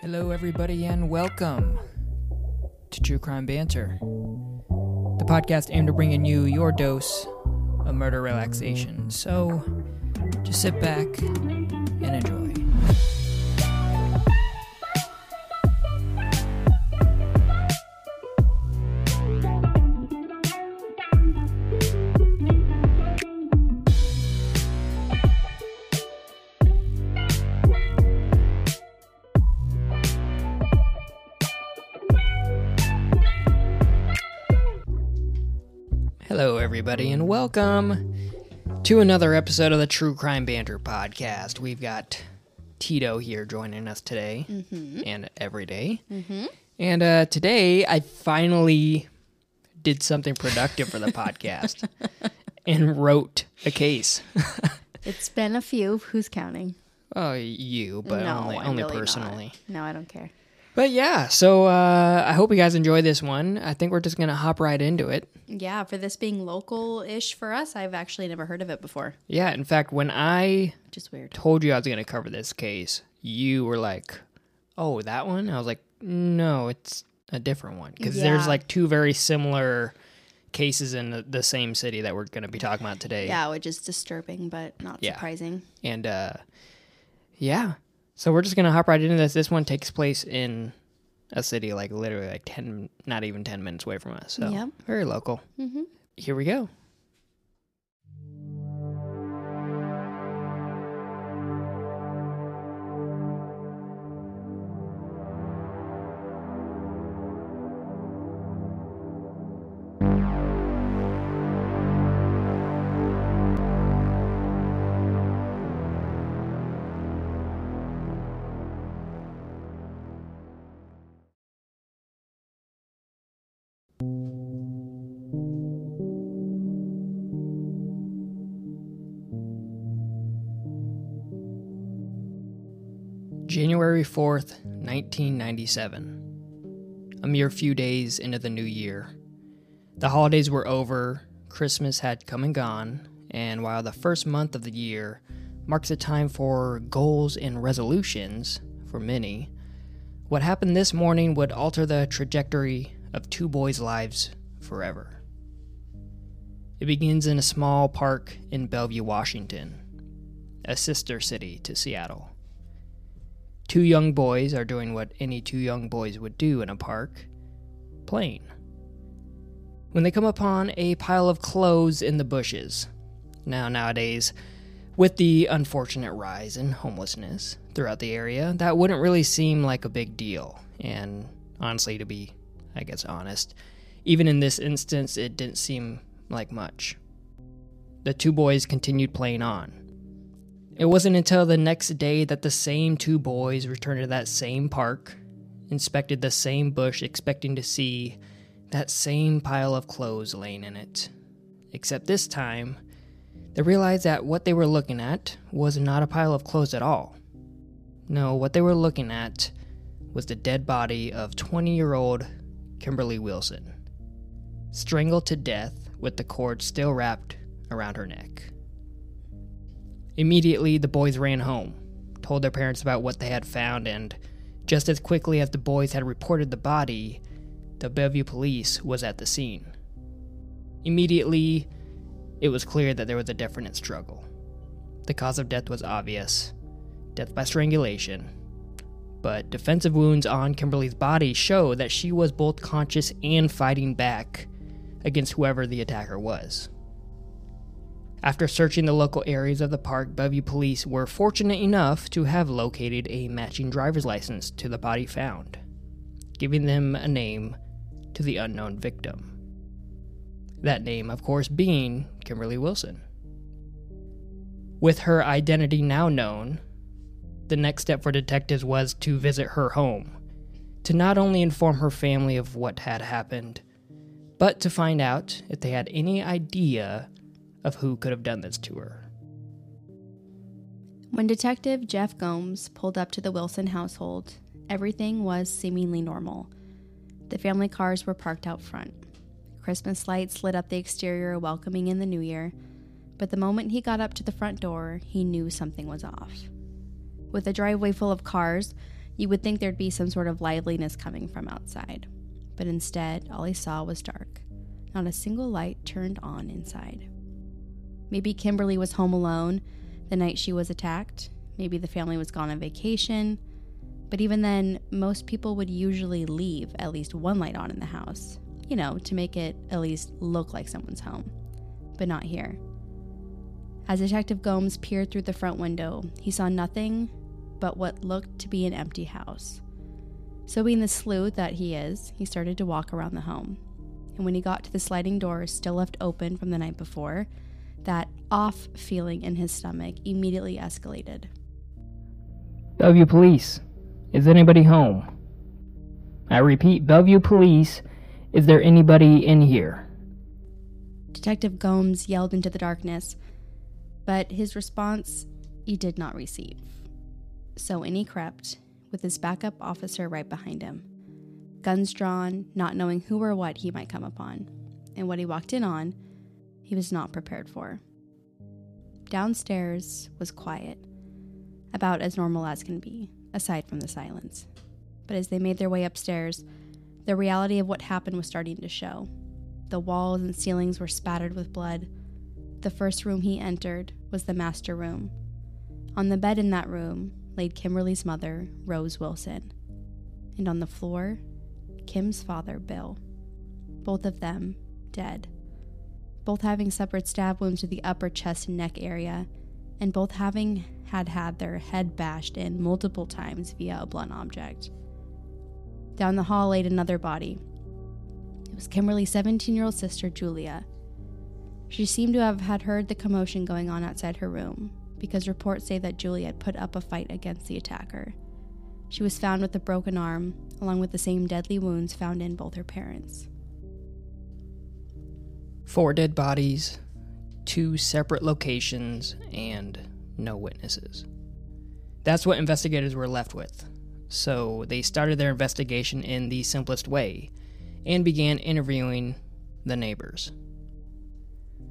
Hello, everybody, and welcome to True Crime Banter, the podcast aimed at bringing you your dose of murder relaxation. So just sit back and enjoy. Everybody, and welcome to another episode of the True Crime Banter podcast. We've got Tito here joining us today and every day. And uh, today, I finally did something productive for the podcast and wrote a case. It's been a few. Who's counting? Oh, you, but no, only, only really not. personally. No, I don't care. But yeah, so uh, I hope you guys enjoy this one. I think we're just going to hop right into it. Yeah, for this being local-ish for us, I've actually never heard of it before. Yeah, in fact, when I just weird. told you I was going to cover this case, you were like, "Oh, that one?" I was like, "No, it's a different one because there's like two very similar cases in the, the same city that we're going to be talking about today." Yeah, which is disturbing, but not Yeah. surprising. And uh yeah. So we're just going to hop right into this. This one takes place in a city like literally like 10 not even 10 minutes away from us. So Yep. very local. Mm-hmm. Here we go. January 4th, 1997. A mere few days into the new year. The holidays were over, Christmas had come and gone, and while the first month of the year marks a time for goals and resolutions for many, what happened this morning would alter the trajectory of two boys' lives forever. It begins in a small park in Bellevue, Washington, a sister city to Seattle. Two young boys are doing what any two young boys would do in a park playing. When they come upon a pile of clothes in the bushes. Now, nowadays, with the unfortunate rise in homelessness throughout the area, that wouldn't really seem like a big deal. And honestly, to be, I guess, honest, even in this instance, it didn't seem like much. The two boys continued playing on. It wasn't until the next day that the same two boys returned to that same park, inspected the same bush, expecting to see that same pile of clothes laying in it. Except this time, they realized that what they were looking at was not a pile of clothes at all. No, what they were looking at was the dead body of 20 year old Kimberly Wilson, strangled to death with the cord still wrapped around her neck. Immediately, the boys ran home, told their parents about what they had found, and just as quickly as the boys had reported the body, the Bellevue police was at the scene. Immediately, it was clear that there was a definite struggle. The cause of death was obvious death by strangulation. But defensive wounds on Kimberly's body show that she was both conscious and fighting back against whoever the attacker was. After searching the local areas of the park, Bellevue police were fortunate enough to have located a matching driver's license to the body found, giving them a name to the unknown victim. That name, of course, being Kimberly Wilson. With her identity now known, the next step for detectives was to visit her home, to not only inform her family of what had happened, but to find out if they had any idea of who could have done this to her. When Detective Jeff Gomes pulled up to the Wilson household, everything was seemingly normal. The family cars were parked out front. Christmas lights lit up the exterior, welcoming in the new year. But the moment he got up to the front door, he knew something was off. With a driveway full of cars, You would think there'd be some sort of liveliness coming from outside, but instead, all he saw was dark. Not a single light turned on inside. Maybe Kimberly was home alone the night she was attacked. Maybe the family was gone on vacation. But even then, most people would usually leave at least one light on in the house, you know, to make it at least look like someone's home. But not here. As Detective Gomes peered through the front window, he saw nothing but what looked to be an empty house. So, being the sleuth that he is, he started to walk around the home. And when he got to the sliding door still left open from the night before, that off feeling in his stomach immediately escalated. Bellevue Police, is anybody home? I repeat, Bellevue Police, is there anybody in here? Detective Gomes yelled into the darkness, but his response he did not receive. So in he crept, with his backup officer right behind him, guns drawn, not knowing who or what he might come upon. And what he walked in on, he was not prepared for. Downstairs was quiet, about as normal as can be, aside from the silence. But as they made their way upstairs, the reality of what happened was starting to show. The walls and ceilings were spattered with blood. The first room he entered was the master room. On the bed in that room laid Kimberly's mother, Rose Wilson, and on the floor, Kim's father, Bill. Both of them dead. Both having separate stab wounds to the upper chest and neck area, and both having had had their head bashed in multiple times via a blunt object. Down the hall laid another body. It was Kimberly's 17 year old sister, Julia. She seemed to have had heard the commotion going on outside her room, because reports say that Julia had put up a fight against the attacker. She was found with a broken arm, along with the same deadly wounds found in both her parents. Four dead bodies, two separate locations, and no witnesses. That's what investigators were left with. So they started their investigation in the simplest way and began interviewing the neighbors.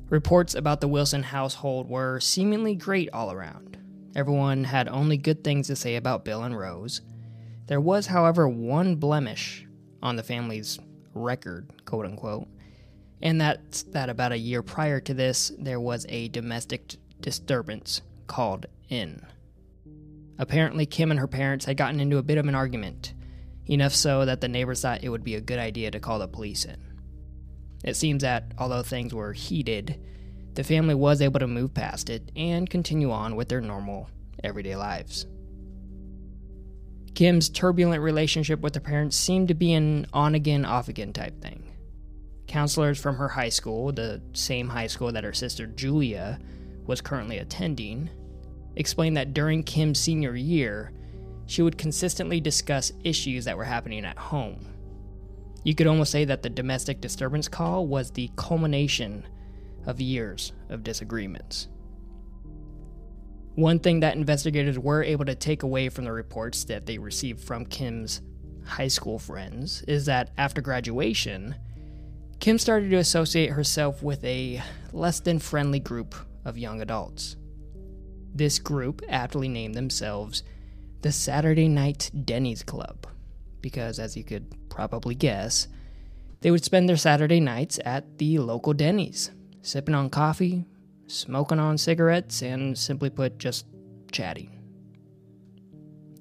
Reports about the Wilson household were seemingly great all around. Everyone had only good things to say about Bill and Rose. There was, however, one blemish on the family's record, quote unquote, and that's that about a year prior to this, there was a domestic disturbance called in. Apparently, Kim and her parents had gotten into a bit of an argument, enough so that the neighbors thought it would be a good idea to call the police in. It seems that, although things were heated, the family was able to move past it and continue on with their normal, everyday lives. Kim's turbulent relationship with her parents seemed to be an on again, off again type thing. Counselors from her high school, the same high school that her sister Julia was currently attending, explained that during Kim's senior year, she would consistently discuss issues that were happening at home. You could almost say that the domestic disturbance call was the culmination of years of disagreements. One thing that investigators were able to take away from the reports that they received from Kim's high school friends is that after graduation, Kim started to associate herself with a less than friendly group of young adults. This group aptly named themselves the Saturday Night Denny's Club, because as you could probably guess, they would spend their Saturday nights at the local Denny's, sipping on coffee, smoking on cigarettes, and simply put, just chatting.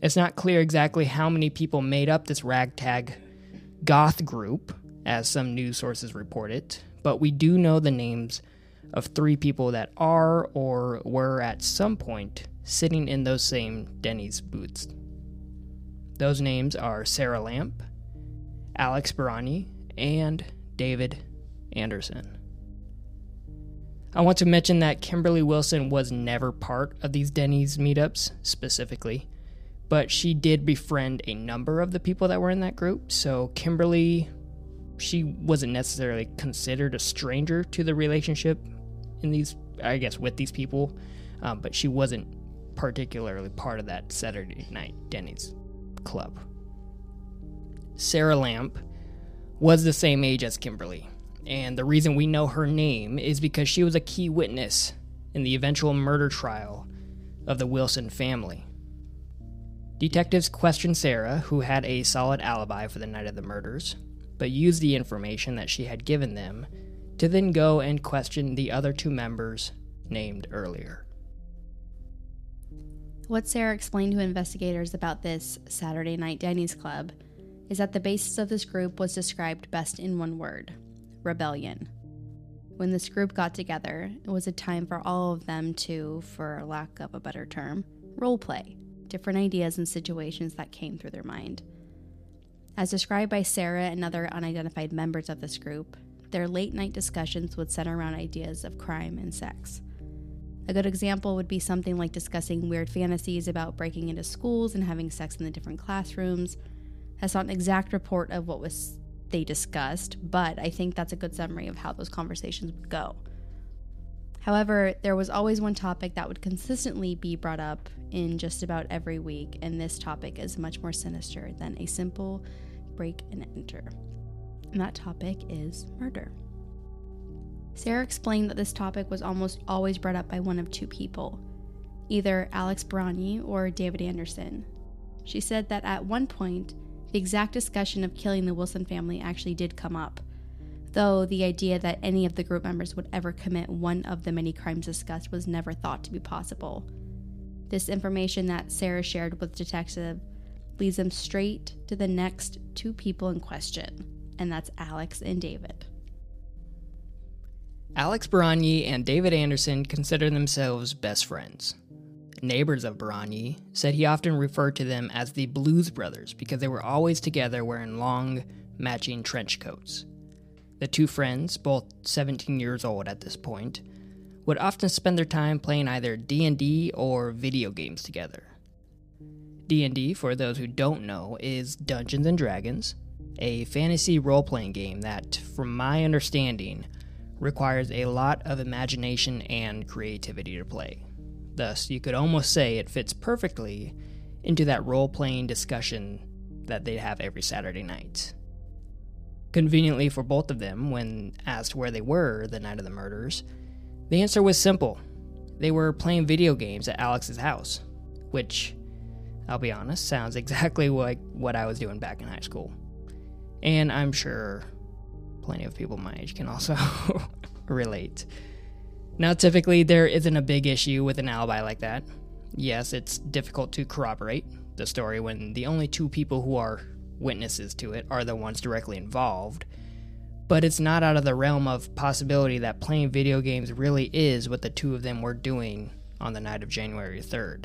It's not clear exactly how many people made up this ragtag goth group, as some news sources report it, but we do know the names of three people that are or were at some point sitting in those same Denny's booths. Those names are Sarah Lamp, Alex Baranyi, and David Anderson. I want to mention that Kimberly Wilson was never part of these Denny's meetups specifically, but she did befriend a number of the people that were in that group. So Kimberly, she wasn't necessarily considered a stranger to the relationship in these, I guess, with these people, um, but she wasn't particularly part of that Saturday night Denny's club. Sarah Lamp was the same age as Kimberly, and the reason we know her name is because she was a key witness in the eventual murder trial of the Wilson family. Detectives questioned Sarah, who had a solid alibi for the night of the murders, but used the information that she had given them to then go and question the other two members named earlier. What Sarah explained to investigators about this Saturday Night Denny's Club is that the basis of this group was described best in one word rebellion. When this group got together, it was a time for all of them to, for lack of a better term, role play different ideas and situations that came through their mind. As described by Sarah and other unidentified members of this group, their late night discussions would center around ideas of crime and sex. A good example would be something like discussing weird fantasies about breaking into schools and having sex in the different classrooms. That's not an exact report of what was they discussed, but I think that's a good summary of how those conversations would go. However, there was always one topic that would consistently be brought up in just about every week, and this topic is much more sinister than a simple break and enter. And that topic is murder. Sarah explained that this topic was almost always brought up by one of two people, either Alex Baranyi or David Anderson. She said that at one point, the exact discussion of killing the Wilson family actually did come up, though the idea that any of the group members would ever commit one of the many crimes discussed was never thought to be possible. This information that Sarah shared with Detective leads them straight to the next two people in question, and that's Alex and David. Alex Baranyi and David Anderson consider themselves best friends. Neighbors of Baranyi said he often referred to them as the Blues Brothers because they were always together wearing long, matching trench coats. The two friends, both 17 years old at this point, would often spend their time playing either D&D or video games together. D&D, for those who don't know, is Dungeons and Dragons, a fantasy role-playing game that, from my understanding, requires a lot of imagination and creativity to play. Thus, you could almost say it fits perfectly into that role-playing discussion that they have every Saturday night. Conveniently for both of them, when asked where they were the night of the murders, the answer was simple. They were playing video games at Alex's house, which, I'll be honest, sounds exactly like what I was doing back in high school. And I'm sure plenty of people my age can also relate. Now, typically, there isn't a big issue with an alibi like that. Yes, it's difficult to corroborate the story when the only two people who are witnesses to it are the ones directly involved. But it's not out of the realm of possibility that playing video games really is what the two of them were doing on the night of January 3rd.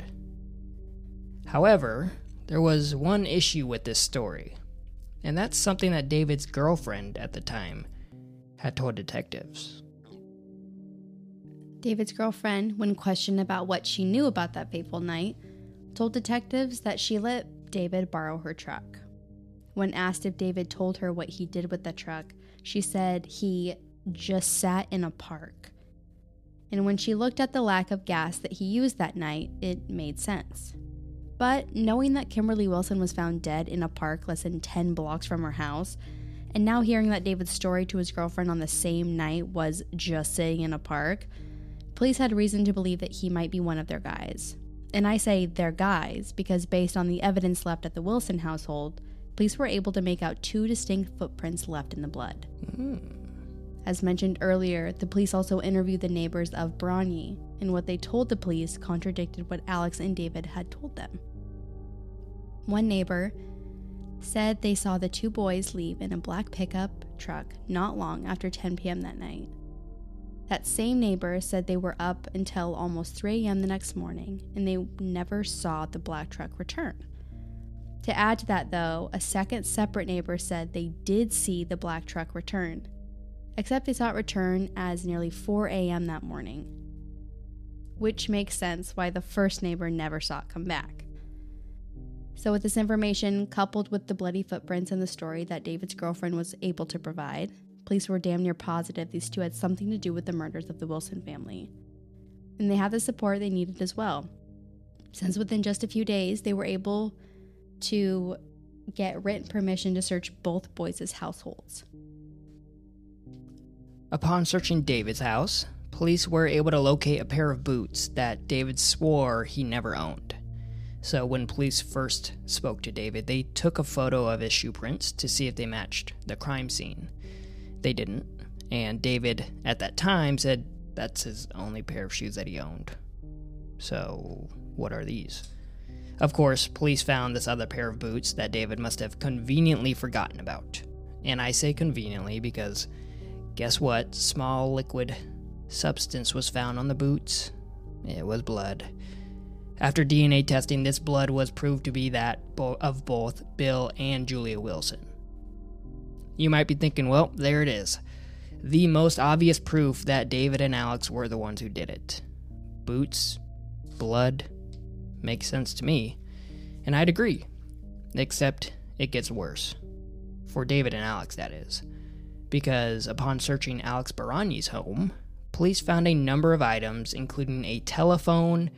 However, there was one issue with this story, and that's something that David's girlfriend at the time had told detectives. David's girlfriend, when questioned about what she knew about that fateful night, told detectives that she let David borrow her truck. When asked if David told her what he did with the truck, she said he just sat in a park. And when she looked at the lack of gas that he used that night, it made sense. But knowing that Kimberly Wilson was found dead in a park less than 10 blocks from her house, and now hearing that David's story to his girlfriend on the same night was just sitting in a park, police had reason to believe that he might be one of their guys. And I say their guys because, based on the evidence left at the Wilson household, police were able to make out two distinct footprints left in the blood. Mm. As mentioned earlier, the police also interviewed the neighbors of Baranyi, and what they told the police contradicted what Alex and David had told them. One neighbor said they saw the two boys leave in a black pickup truck not long after 10 p.m. that night. That same neighbor said they were up until almost 3 a.m. the next morning and they never saw the black truck return. To add to that, though, a second separate neighbor said they did see the black truck return, except they saw it return as nearly 4 a.m. that morning. Which makes sense why the first neighbor never saw it come back. So, with this information, coupled with the bloody footprints and the story that David's girlfriend was able to provide, police were damn near positive these two had something to do with the murders of the Wilson family. And they had the support they needed as well, since within just a few days they were able to get written permission to search both boys' households. Upon searching David's house, police were able to locate a pair of boots that David swore he never owned. So when police first spoke to David, they took a photo of his shoe prints to see if they matched the crime scene. They didn't, and David at that time said that's his only pair of shoes that he owned. So, what are these? Of course, police found this other pair of boots that David must have conveniently forgotten about. And I say conveniently because guess what? Small liquid substance was found on the boots. It was blood. After DNA testing, this blood was proved to be that of both Bill and Julia Wilson. You might be thinking, well, there it is. The most obvious proof that David and Alex were the ones who did it. Boots, blood, makes sense to me. And I'd agree. Except it gets worse. For David and Alex, that is. Because upon searching Alex Baranyi's home, police found a number of items, including a telephone,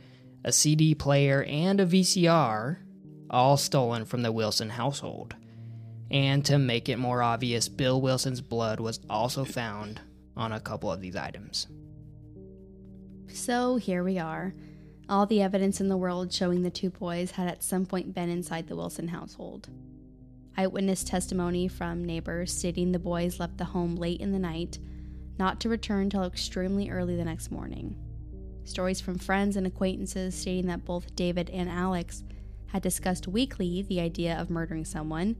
a CD player, and a VCR, all stolen from the Wilson household. And to make it more obvious, Bill Wilson's blood was also found on a couple of these items. So here we are. All the evidence in the world showing the two boys had at some point been inside the Wilson household. Eyewitness testimony from neighbors stating the boys left the home late in the night, not to return till extremely early the next morning. Stories from friends and acquaintances stating that both David and Alex had discussed weekly the idea of murdering someone,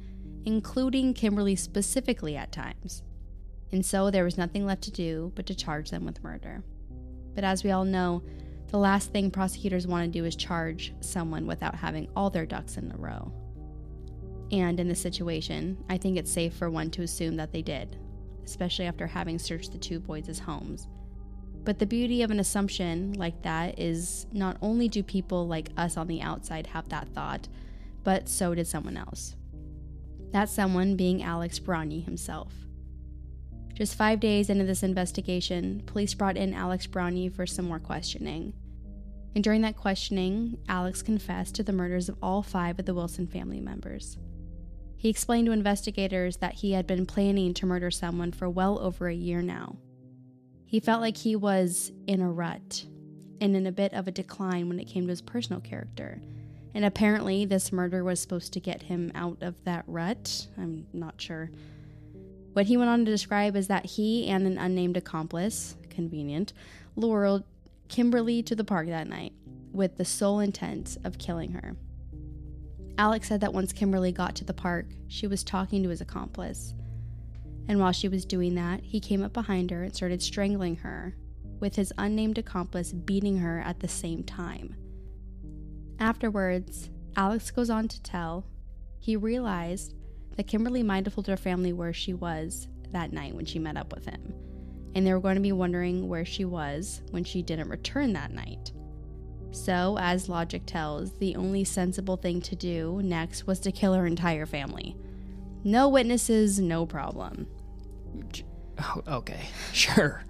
including Kimberly specifically at times. And so there was nothing left to do but to charge them with murder. But as we all know, the last thing prosecutors want to do is charge someone without having all their ducks in a row. And in this situation, I think it's safe for one to assume that they did, especially after having searched the two boys' homes. But the beauty of an assumption like that is not only do people like us on the outside have that thought, but so did someone else. That someone being Alex Baranyi himself. Just five days into this investigation, police brought in Alex Baranyi for some more questioning. And during that questioning, Alex confessed to the murders of all five of the Wilson family members. He explained to investigators that he had been planning to murder someone for well over a year now. He felt like he was in a rut and in a bit of a decline when it came to his personal character. And apparently, this murder was supposed to get him out of that rut. I'm not sure. What he went on to describe is that he and an unnamed accomplice, convenient, lured Kimberly to the park that night with the sole intent of killing her. Alex said that once Kimberly got to the park, she was talking to his accomplice. And while she was doing that, he came up behind her and started strangling her, with his unnamed accomplice beating her at the same time. Afterwards, Alex goes on to tell he realized that Kimberly might have told her family where she was that night when she met up with him, and they were going to be wondering where she was when she didn't return that night. So, as logic tells, the only sensible thing to do next was to kill her entire family. No witnesses, no problem. Oh, okay, sure.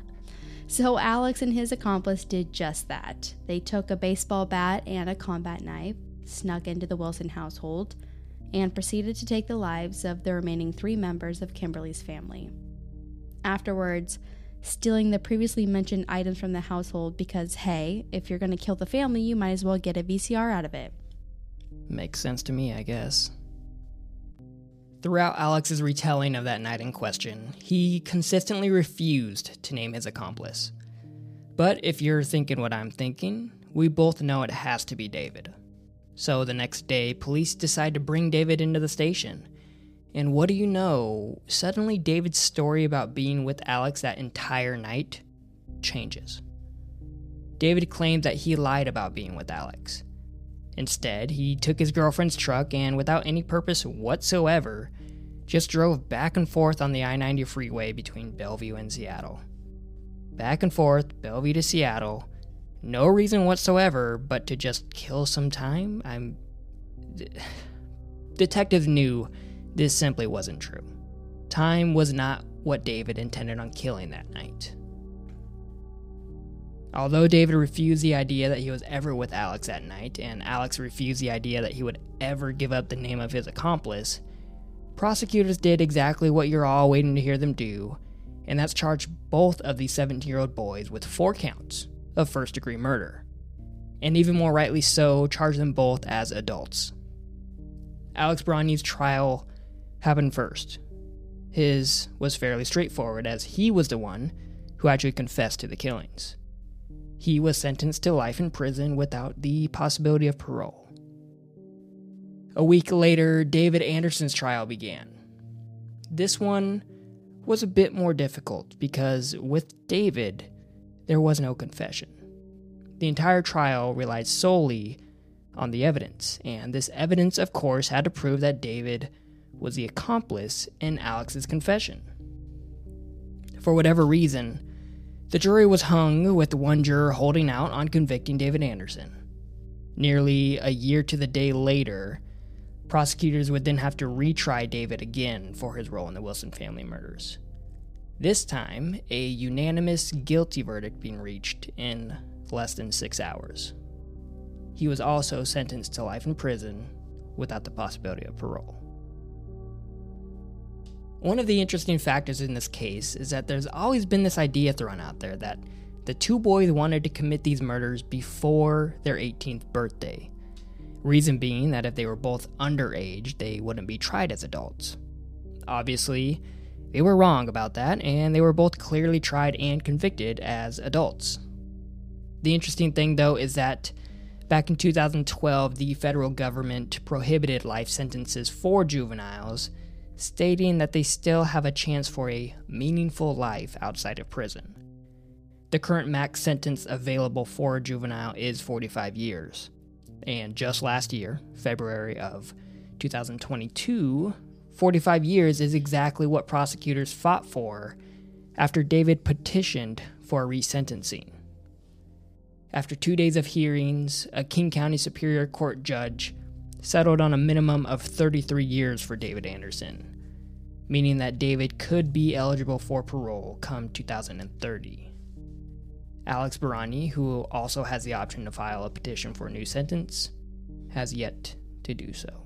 So, Alex and his accomplice did just that. They took a baseball bat and a combat knife, snuck into the Wilson household, and proceeded to take the lives of the remaining three members of Kimberly's family. Afterwards, stealing the previously mentioned items from the household because, hey, if you're going to kill the family, you might as well get a VCR out of it. Makes sense to me, I guess. Throughout Alex's retelling of that night in question, he consistently refused to name his accomplice. But if you're thinking what I'm thinking, we both know it has to be David. So the next day, police decide to bring David into the station. And what do you know? Suddenly, David's story about being with Alex that entire night changes. David claimed that he lied about being with Alex. Instead, he took his girlfriend's truck and, without any purpose whatsoever, just drove back and forth on the I 90 freeway between Bellevue and Seattle. Back and forth, Bellevue to Seattle, no reason whatsoever but to just kill some time. I'm. Detective knew this simply wasn't true. Time was not what David intended on killing that night. Although David refused the idea that he was ever with Alex that night, and Alex refused the idea that he would ever give up the name of his accomplice, prosecutors did exactly what you're all waiting to hear them do, and that's charge both of these 17 year old boys with four counts of first degree murder. and even more rightly so, charged them both as adults. Alex Baranyi's trial happened first. His was fairly straightforward, as he was the one who actually confessed to the killings. He was sentenced to life in prison without the possibility of parole. A week later, David Anderson's trial began. This one was a bit more difficult because with David, there was no confession. The entire trial relied solely on the evidence, and this evidence, of course, had to prove that David was the accomplice in Alex's confession. For whatever reason, the jury was hung with one juror holding out on convicting David Anderson. Nearly a year to the day later, prosecutors would then have to retry David again for his role in the Wilson family murders. This time, a unanimous guilty verdict being reached in less than six hours. He was also sentenced to life in prison without the possibility of parole. One of the interesting factors in this case is that there's always been this idea thrown out there that the two boys wanted to commit these murders before their 18th birthday. Reason being that if they were both underage, they wouldn't be tried as adults. Obviously, they were wrong about that, and they were both clearly tried and convicted as adults. The interesting thing, though, is that back in 2012, the federal government prohibited life sentences for juveniles, stating that they still have a chance for a meaningful life outside of prison. The current max sentence available for a juvenile is 45 years. And just last year, February of 2022, 45 years is exactly what prosecutors fought for after David petitioned for resentencing. After two days of hearings, a King County Superior Court judge settled on a minimum of 33 years for David Anderson, meaning that David could be eligible for parole come 2030. Alex Baranyi, who also has the option to file a petition for a new sentence, has yet to do so.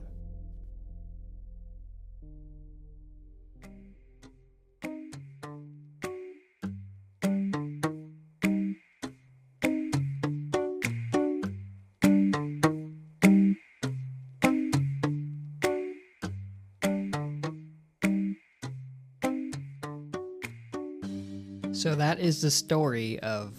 That is the story of,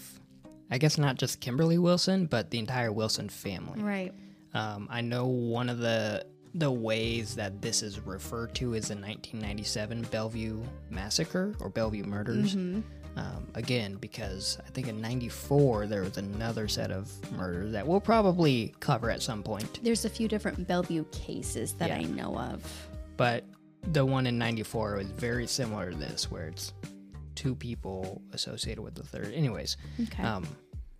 I guess, not just Kimberly Wilson, but the entire Wilson family. Right. Um, I know one of the the ways that this is referred to is the 1997 Bellevue massacre or Bellevue murders. Mm-hmm. Um, again, because I think in '94 there was another set of murders that we'll probably cover at some point. There's a few different Bellevue cases that Yeah. I know of. But the one in '94 was very similar to this, where it's two people associated with the third. Anyways, Okay. um,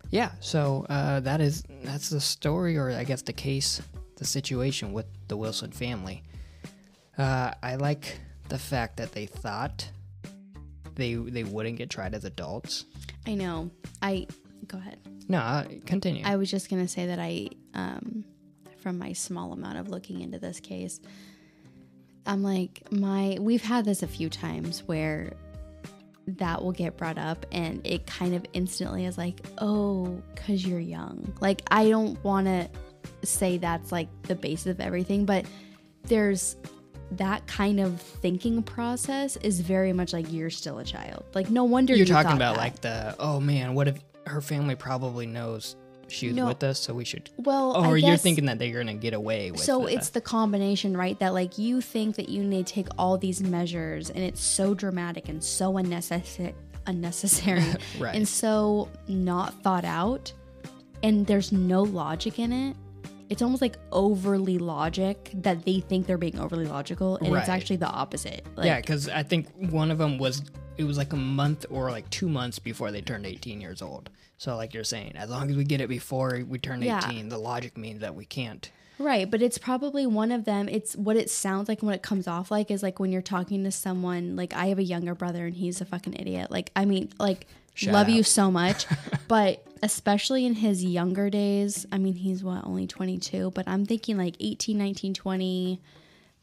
yeah. So uh, that is that's the story, or I guess the case, the situation with the Wilson family. Uh, I like the fact that they thought they they wouldn't get tried as adults. I know. I go ahead. No, uh, continue. I was just gonna say that I, um, from my small amount of looking into this case, I'm like my. We've had this a few times where that will get brought up, and it kind of instantly is like, oh, cause you're young. Like I don't want to say that's like the basis of everything, but there's that kind of thinking process is very much like you're still a child. Like no wonder You're you talking about that. like the oh man, what if her family probably knows No. with us, so we should. well, I Or you're thinking that they're gonna get away with. It. So the- it's the combination, right? That like you think that you need to take all these measures and it's so dramatic and so unnecessary unnecessary Right. and so not thought out and there's no logic in it. It's almost like overly logic that they think they're being overly logical and Right. it's actually the opposite. Like, yeah, because I think one of them was it was like a month or like two months before they turned 18 years old. So like you're saying, as long as we get it before we turn Yeah. 18, the logic means that we can't. Right, but it's probably one of them. It's what it sounds like and what it comes off like is like when you're talking to someone. Like I have a younger brother and he's a fucking idiot. Like I mean, like Shout love you so much, but especially in his younger days. I mean, he's what only 22, but I'm thinking like 18, 19, 20.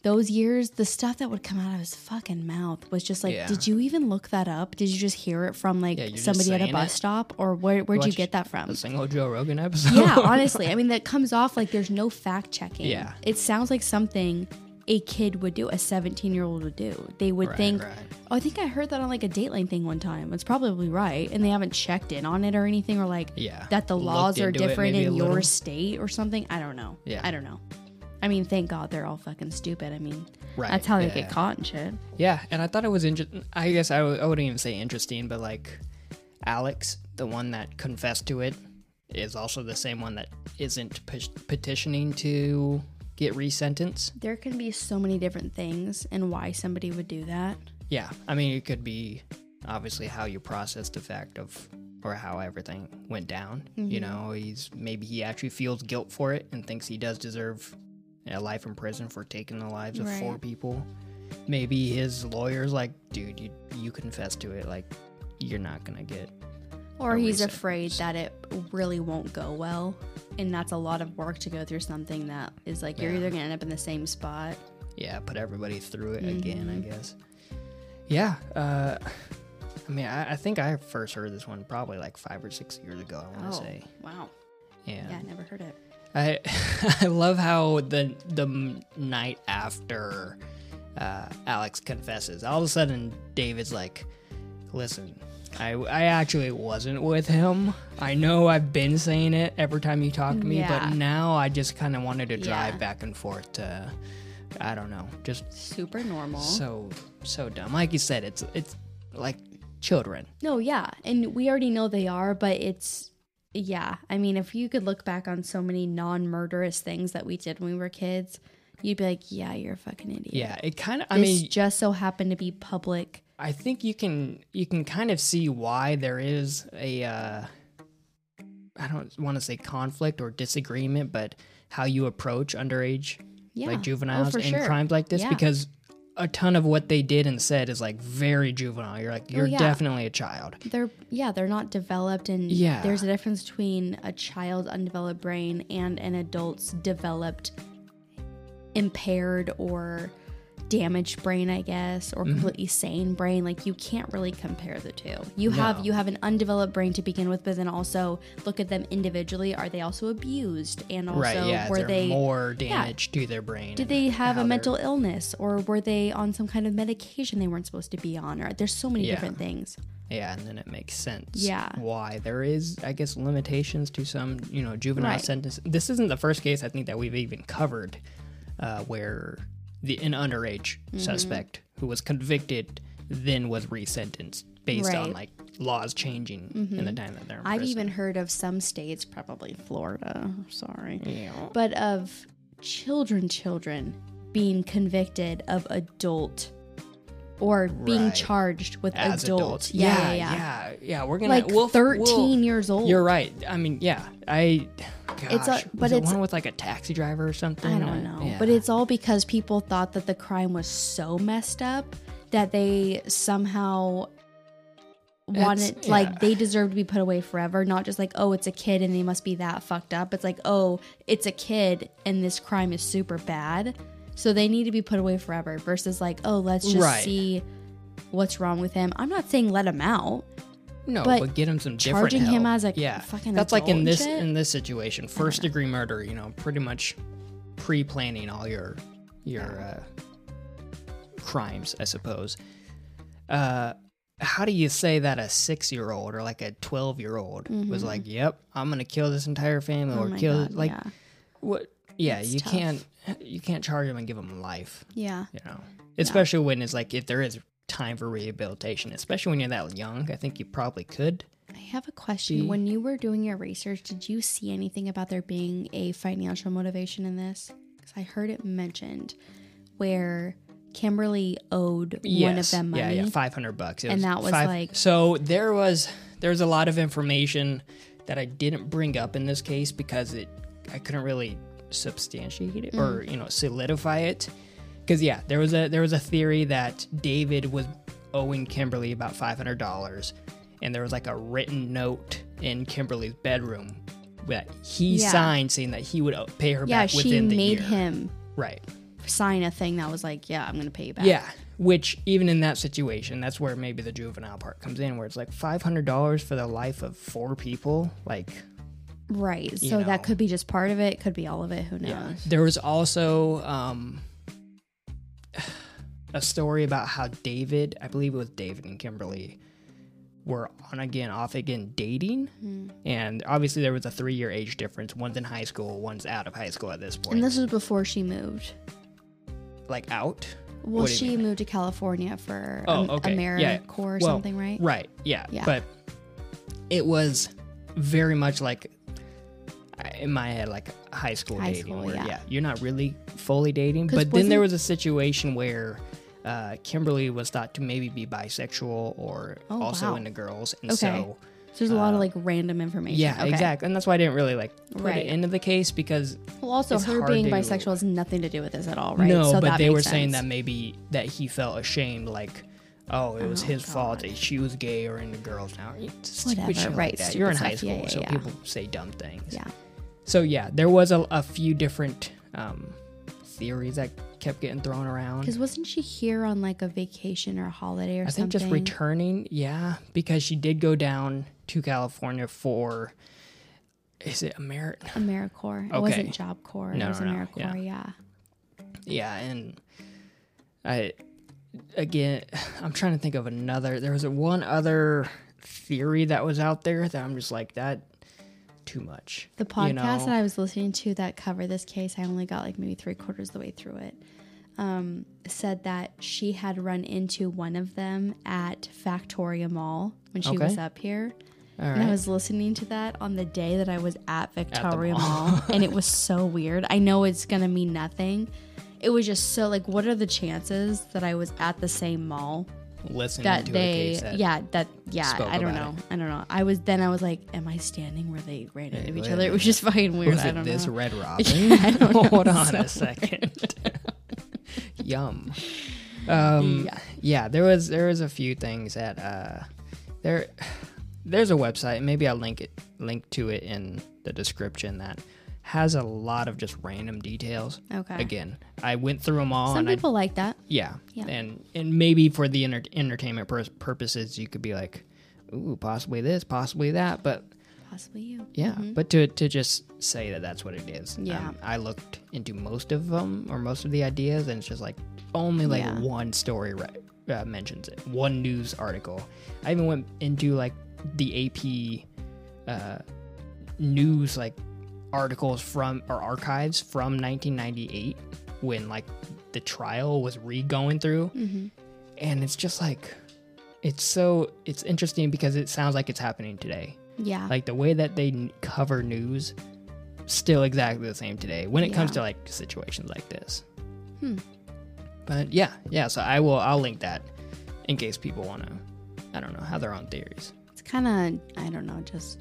Those years, the stuff that would come out of his fucking mouth was just like, Yeah. did you even look that up? Did you just hear it from like Yeah, somebody at a bus it. stop, or where where'd you get that from? A single Joe Rogan episode. yeah, honestly, I mean that comes off like there's no fact checking. Yeah. it sounds like something a kid would do, a 17 year old would do. They would Right, think, right. oh, I think I heard that on like a Dateline thing one time. It's probably right, and they haven't checked in on it or anything, or like Yeah. that the Looked laws are different in your state or something. I don't know. Yeah. I don't know. I mean, thank God they're all fucking stupid. I mean, Right, that's how they yeah. get caught and shit. Yeah, and I thought it was interesting. I guess I w- I wouldn't even say interesting, but like Alex, the one that confessed to it, is also the same one that isn't pe- petitioning to get resentenced. There can be so many different things and why somebody would do that. Yeah, I mean, it could be obviously how you process the fact of or how everything went down. Mm-hmm. You know, he's maybe he actually feels guilt for it and thinks he does deserve life in prison for taking the lives of Right. four people. Maybe his lawyer's like, dude, you you confess to it, like you're not gonna get. Or he's afraid that it really won't go well. And that's a lot of work to go through something that is like you're Yeah. either going to end up in the same spot. yeah, put everybody through it again, I Mm-hmm. guess. Yeah, uh, I mean, I, I think I first heard this one probably like five or six years ago. I want to say, wow. yeah. Oh, Yeah, I never heard it. I I love how the the night after uh, Alex confesses, all of a sudden David's like, "Listen, I I actually wasn't with him. I know I've been saying it every time you talk to me, Yeah. but now I just kind of wanted to drive Yeah. back and forth to, I don't know, just Super normal. so so dumb. Like you said, it's it's like children. No, yeah. And we already know they are, but it's, yeah. I mean, if you could look back on so many non murderous things that we did when we were kids, you'd be like, yeah, you're a fucking idiot. Yeah, it kind of. I mean, just so happened to be public. I think you can you can kind of see why there is a uh, I don't want to say conflict or disagreement, but how you approach underage Yeah. like Oh, juveniles for in sure. crimes like this Yeah. because a ton of what they did and said is like very juvenile. You're like oh, you're Oh, yeah. definitely a child. They're yeah, they're not developed and Yeah. there's a difference between a child's undeveloped brain and an adult's developed impaired or damaged brain, I guess, Mm-hmm. or completely sane brain. Like you can't really compare the two. You have you have an undeveloped brain to begin with, but then also look at them individually. Are they also abused? And also right? Yeah. Were they more damage to their brain? did they have a mental illness or were they on some kind of medication they weren't supposed to be on? Or there's so many Yeah. different things. Yeah, and then it makes sense. Yeah. Why there is, I guess, limitations to some, you know, juvenile Right. sentence. This isn't the first case I think that we've even covered, uh, where the an underage Mm-hmm. suspect who was convicted then was resentenced based on Right. Mm-hmm. like laws changing in the time that they're in I've prison. even heard of some states, probably Florida, sorry, Yeah. but of children, children being convicted of adult or being Right. charged with As adult. adults. Yeah, yeah, yeah, yeah. yeah. We're gonna Like we'll- 13 we'll- years old. You're right. I mean, yeah. I. Gosh, It's a- but it it's- one with like a taxi driver or something. I don't know. yeah. But it's all because people thought that the crime was so messed up that they somehow wanted It's- like yeah. they deserve to be put away forever, not just like, oh, it's a kid and they must be that fucked up. It's like, oh, it's a kid and this crime is super bad. So they need to be put away forever versus like, oh, let's just Right. see what's wrong with him. I'm not saying let him out. No, But but, get him some different charging him as a yeah. fucking That's like in this shit? in this situation, first degree murder. You know, pretty much pre-planning all your your uh, crimes, I suppose. Uh, how do you say that a six-year-old or like a twelve-year-old was like, "Yep, I'm gonna kill this entire family," Mm-hmm. Oh or kill God, like yeah. what? Yeah, It's you tough. can't you can't charge them and give them life. Yeah. You know, especially when it's like if there is time for rehabilitation, especially when you're that young. I think you probably could. I have a question. Be- When you were doing your research, did you see anything about there being a financial motivation in this? Because I heard it mentioned where Kimberly owed one of them money. Yeah, yeah, five hundred bucks. It And that was like- so. There was there was a lot of information that I didn't bring up in this case because it I couldn't really substantiate it or Mm. you know solidify it. Because yeah, there was a there was a theory that David was owing Kimberly about five hundred dollars, and there was like a written note in Kimberly's bedroom that he Yeah. signed saying that he would uh, pay her yeah, back she within the made year. him right. sign a thing that was like, yeah, I'm going to pay you back. Yeah, which even in that situation, that's where maybe the juvenile part comes in, where it's like five hundred dollars for the life of four people. Like, Right. So know. that could be just part of it, could be all of it. Who knows? yeah. There was also um, a story about how David, I believe it was David and Kimberly, were on again, off again dating, Hmm. and obviously there was a three-year age difference. One's in high school, one's out of high school at this point. And this was before she moved. like out. Well, What she mean? moved to California for Oh, um, okay. AmeriCorps Yeah. or Well, something, right? Right. Yeah. Yeah. But it was very much like in my head, like high school High dating, school, where yeah. you're not really fully dating But then there wasn't- a situation where uh, Kimberly was thought to maybe be bisexual or Oh, also wow. into girls, and Okay. so So there's a lot uh, of like random information. yeah, Okay. exactly, and that's why I didn't really like put Right. it into the case because Well, also her being to- bisexual has nothing to do with this at all, right? no, so but they were saying that maybe that he felt ashamed, like. Oh, it was Oh, his fault that she was gay or into girls now. Whatever, like right, that. You're in high school, Yeah, yeah, so yeah. people say dumb things. Yeah. So yeah, there was a, a few different um, theories that kept getting thrown around. Because wasn't she here on like a vacation or a holiday or I something? I think just returning, yeah, because she did go down to California for. Is it Ameri? AmeriCorps. It Okay. wasn't Job Corps. No, it was no, no, AmeriCorps, yeah. Yeah, and I again, I'm trying to think of another. There was a one other theory that was out there that I'm just like that too much. The podcast you know? that I was listening to that covered this case, I only got like maybe three quarters of the way through it. Um, said that she had run into one of them at Factoria Mall when she Okay. was up here. And I was listening to that on the day that I was at Factoria mall. Mall, and it was so weird. I know it's gonna mean nothing. It was just so like, what are the chances that I was at the same mall Listening that to a they, case that yeah, that yeah, I don't know, I don't know. I was then I was like, am I standing where they ran into each other? It was just fucking weird. Was I it don't this know. This Red Robin? I don't know. Hold on So a second. Yum. Um, Yeah. yeah. there was there was a few things that uh, there. There's a website. Maybe I'll link it link to it in the description that has a lot of just random details. Okay. Again, I went through them all, Some and I people like that. yeah. Yeah. and and maybe for the enter- entertainment pur- purposes, you could be like, ooh, possibly this, possibly that, but Possibly you. yeah, Mhm. but to to just say that that's what it is. Yeah. Um, I looked into most of them or most of the ideas, and it's just like only like Yeah. one story right, uh, mentions it, one news article. I even went into like the AP uh, news like articles from or archives from 1998 when like the trial was re going through, Mhm. and it's just like it's so it's interesting because it sounds like it's happening today Yeah. like the way that they n- cover news still exactly the same today when it comes to like situations like this Hmm. but yeah yeah so i will i'll link that in case people want to i don't know have their own theories it's kind of i don't know just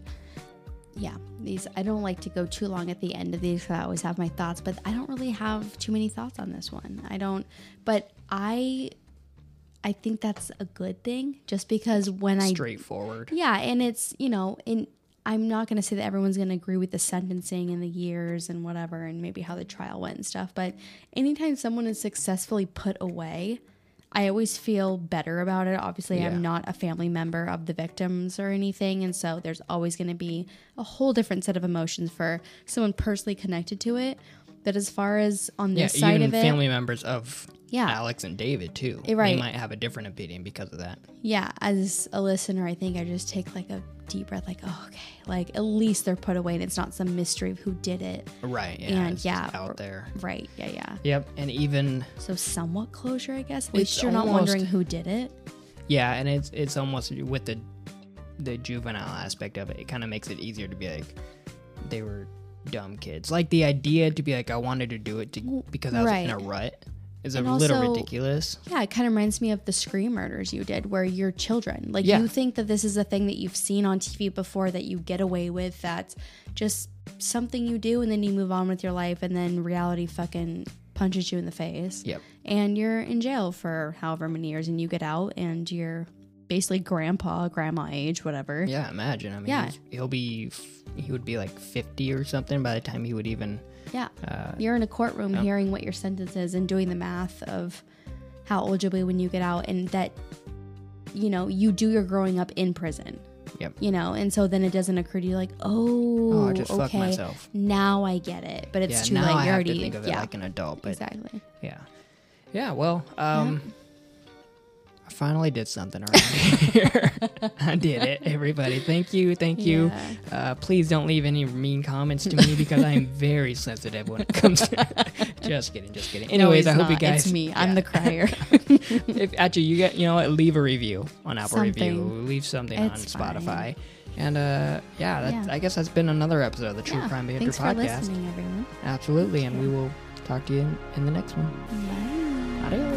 yeah these i don't like to go too long at the end of these 'cause i always have my thoughts but i don't really have too many thoughts on this one. I don't but i i think that's a good thing just because when i straightforward. Yeah and it's you know in i'm not going to say that everyone's going to agree with the sentencing and the years and whatever and maybe how the trial went and stuff but anytime someone is successfully put away i always feel better about it obviously Yeah. i'm not a family member of the victims or anything and so there's always going to be a whole different set of emotions for someone personally connected to it but as far as on yeah this side even of it family members of Yeah. alex and david too right. they might have a different opinion because of that yeah, as a listener, I think I just take like a deep breath, like, oh, okay, like at least they're put away and it's not some mystery of who did it. right yeah And it's yeah, out there Right, yeah, yeah. yep and even So somewhat closure, I guess. At least you're not wondering who did it. Yeah, and it's it's almost with the the juvenile aspect of it. It kind of makes it easier to be like they were dumb kids. Like the idea to be like I wanted to do it to, because I was in a rut is a And little ridiculous. Yeah, it kind of reminds me of the Scream murders you did, where you're children. Like Yeah. you think that this is a thing that you've seen on TV before that you get away with. That's just something you do, and then you move on with your life, and then reality fucking punches you in the face. Yep. and you're in jail for however many years and you get out and you're basically grandpa, grandma age, whatever. Yeah, imagine. I mean, Yeah. he'll be he would be like 50 or something by the time he would even Yeah. uh, You're in a courtroom Yeah. hearing what your sentence is and doing the math of how old you'll be when you get out and that you know, you do your growing up in prison. Yep. You know, and so then it doesn't occur to you like, oh, oh, I just fucked okay, myself. now I get it. But it's yeah, too late. I You're have already to think of it yeah, like an adult, but exactly. yeah, yeah. Well, um, I finally did something around here. I did it, everybody. Thank you, thank you. Yeah. Uh, please don't leave any mean comments to me because I am very sensitive when it comes. to Just kidding, just kidding. Anyways, he's I hope you not. guys. It's me. yeah. I'm the crier. if actually you get you know what leave a review on apple review leave something It's on fine. spotify and uh yeah, that, Yeah. i guess that's been another episode of the true crime behavior Thanks for podcast listening, everyone. absolutely and we will talk to you in, in the next one Bye. adios